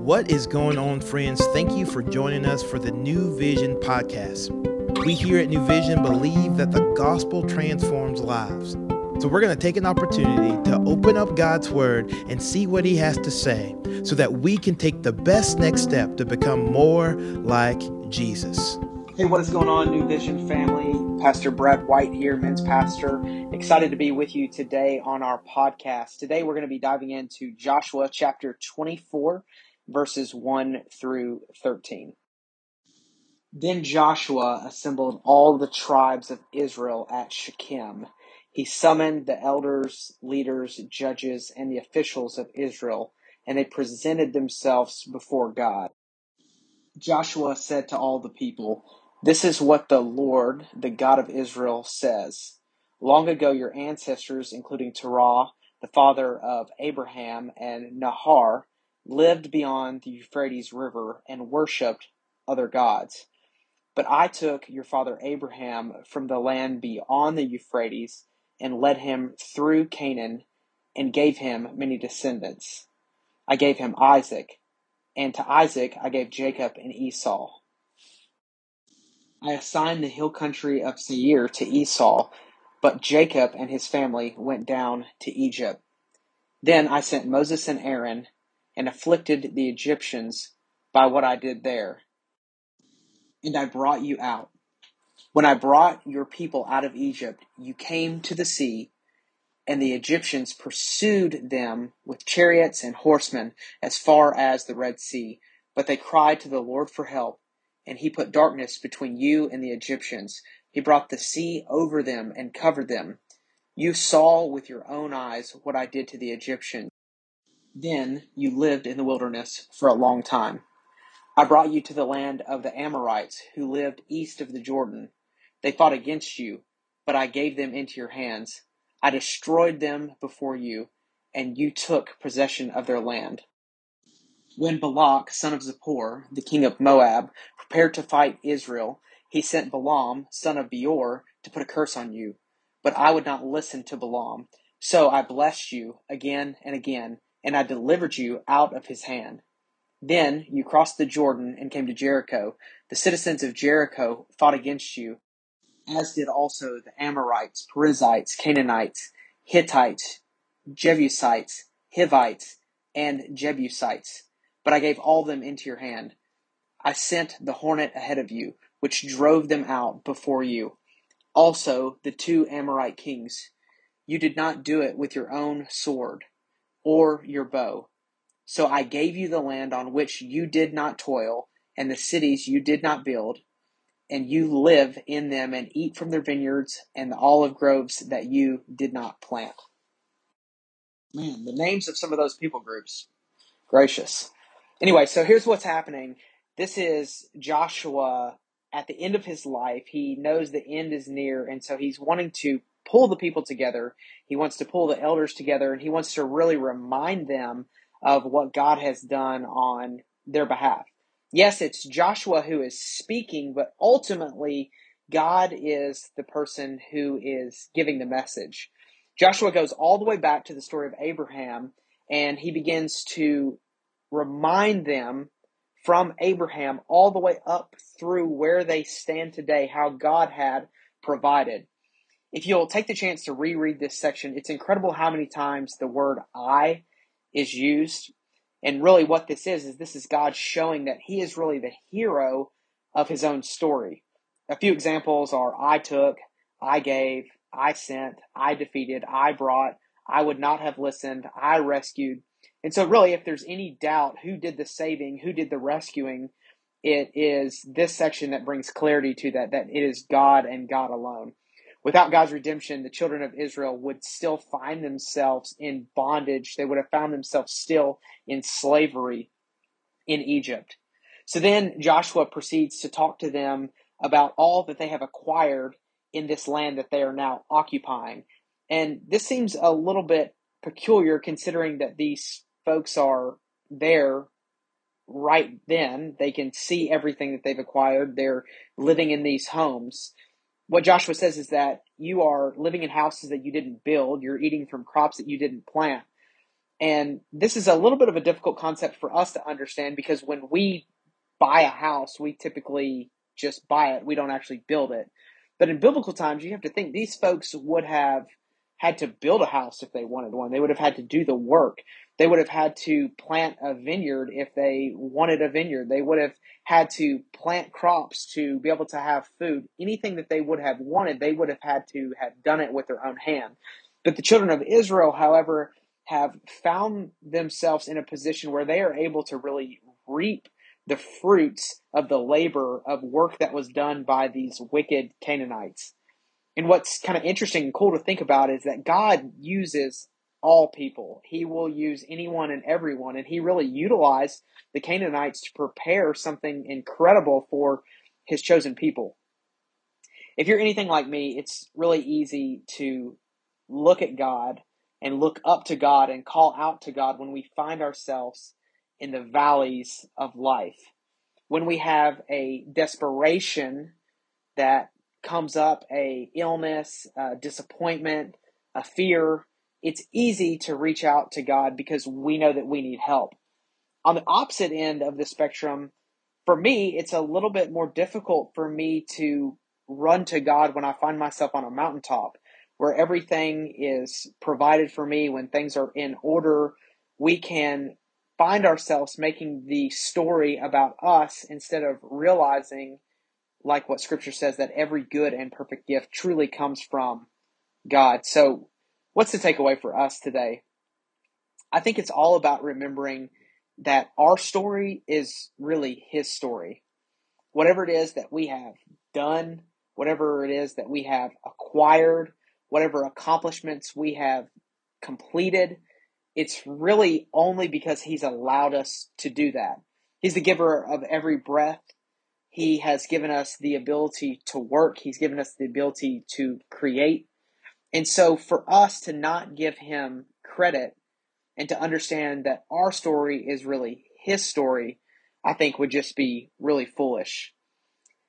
What is going on, friends? Thank you for joining us for the New Vision podcast. We here at New Vision believe that the gospel transforms lives. So we're going to take an opportunity to open up God's word and see what he has to say so that we can take the best next step to become more like Jesus. Hey, what is going on, New Vision family? Pastor Brad White here, men's pastor. Excited to be with you today on our podcast. Today we're going to be diving into Joshua chapter 24, verses 1 through 13. Then Joshua assembled all the tribes of Israel at Shechem. He summoned the elders, leaders, judges, and the officials of Israel, and they presented themselves before God. Joshua said to all the people, This is what the Lord, the God of Israel, says. Long ago, your ancestors, including Terah, the father of Abraham, and Nahor, lived beyond the Euphrates River and worshipped other gods. But I took your father Abraham from the land beyond the Euphrates and led him through Canaan and gave him many descendants. I gave him Isaac, and to Isaac I gave Jacob and Esau. I assigned the hill country of Seir to Esau, but Jacob and his family went down to Egypt. Then I sent Moses and Aaron and afflicted the Egyptians by what I did there. And I brought you out. When I brought your people out of Egypt, you came to the sea, and the Egyptians pursued them with chariots and horsemen as far as the Red Sea. But they cried to the Lord for help, and he put darkness between you and the Egyptians. He brought the sea over them and covered them. You saw with your own eyes what I did to the Egyptians. Then you lived in the wilderness for a long time. I brought you to the land of the Amorites who lived east of the Jordan. They fought against you, but I gave them into your hands. I destroyed them before you, and you took possession of their land. When Balak, son of Zippor, the king of Moab, prepared to fight Israel, he sent Balaam, son of Beor, to put a curse on you. But I would not listen to Balaam. So I blessed you again and again and I delivered you out of his hand. Then you crossed the Jordan and came to Jericho. The citizens of Jericho fought against you, as did also the Amorites, Perizzites, Canaanites, Hittites, Jebusites, Hivites, and Jebusites. But I gave all them into your hand. I sent the hornet ahead of you, which drove them out before you. Also the two Amorite kings. You did not do it with your own sword or your bow. So I gave you the land on which you did not toil, and the cities you did not build, and you live in them and eat from their vineyards and the olive groves that you did not plant. Man, the names of some of those people groups. Gracious. Anyway, so here's what's happening. This is Joshua at the end of his life. He knows the end is near, and so he's wanting to pull the people together. He wants to pull the elders together and he wants to really remind them of what God has done on their behalf. Yes, it's Joshua who is speaking, but ultimately God is the person who is giving the message. Joshua goes all the way back to the story of Abraham and he begins to remind them from Abraham all the way up through where they stand today, how God had provided if you'll take the chance to reread this section, it's incredible how many times the word I is used. And really, what this is, is this is God showing that He is really the hero of His own story. A few examples are I took, I gave, I sent, I defeated, I brought, I would not have listened, I rescued. And so, really, if there's any doubt who did the saving, who did the rescuing, it is this section that brings clarity to that, that it is God and God alone. Without God's redemption, the children of Israel would still find themselves in bondage. They would have found themselves still in slavery in Egypt. So then Joshua proceeds to talk to them about all that they have acquired in this land that they are now occupying. And this seems a little bit peculiar considering that these folks are there right then. They can see everything that they've acquired. They're living in these homes what Joshua says is that you are living in houses that you didn't build, you're eating from crops that you didn't plant. And this is a little bit of a difficult concept for us to understand because when we buy a house, we typically just buy it. We don't actually build it. But in biblical times, you have to think these folks would have had to build a house if they wanted one. They would have had to do the work. They would have had to plant a vineyard if they wanted a vineyard. They would have had to plant crops to be able to have food. Anything that they would have wanted, they would have had to have done it with their own hand. But the children of Israel, however, have found themselves in a position where they are able to really reap the fruits of the labor of work that was done by these wicked Canaanites. And what's kind of interesting and cool to think about is that God uses all people. He will use anyone and everyone. And he really utilized the Canaanites to prepare something incredible for his chosen people. If you're anything like me, it's really easy to look at God and look up to God and call out to God when we find ourselves in the valleys of life. When we have a desperation that comes up, a illness, a disappointment, a fear, it's easy to reach out to God because we know that we need help. On the opposite end of the spectrum, for me, it's a little bit more difficult for me to run to God when I find myself on a mountaintop where everything is provided for me, when things are in order, we can find ourselves making the story about us instead of realizing, like what scripture says, that every good and perfect gift truly comes from God. So, what's the takeaway for us today? I think it's all about remembering that our story is really His story. Whatever it is that we have done, whatever it is that we have acquired, whatever accomplishments we have completed, it's really only because He's allowed us to do that. He's the giver of every breath. He has given us the ability to work. He's given us the ability to create. And so for us to not give him credit and to understand that our story is really his story, I think would just be really foolish.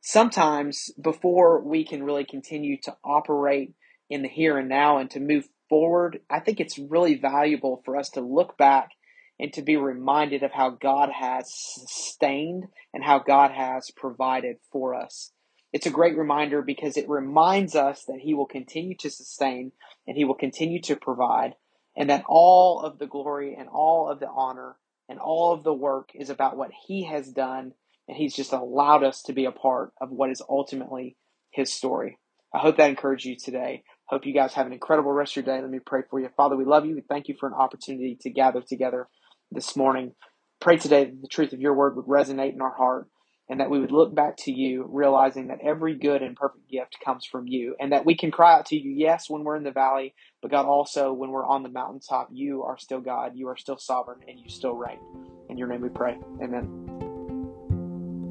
Sometimes before we can really continue to operate in the here and now and to move forward, I think it's really valuable for us to look back and to be reminded of how God has sustained and how God has provided for us. It's a great reminder because it reminds us that He will continue to sustain and He will continue to provide, and that all of the glory and all of the honor and all of the work is about what He has done, and He's just allowed us to be a part of what is ultimately His story. I hope that encouraged you today. Hope you guys have an incredible rest of your day. Let me pray for you. Father, we love you. We thank you for an opportunity to gather together this morning. Pray today that the truth of your word would resonate in our heart and that we would look back to you, realizing that every good and perfect gift comes from you, and that we can cry out to you, yes, when we're in the valley, but God, also when we're on the mountaintop, you are still God, you are still sovereign, and you still reign. In your name we pray. Amen.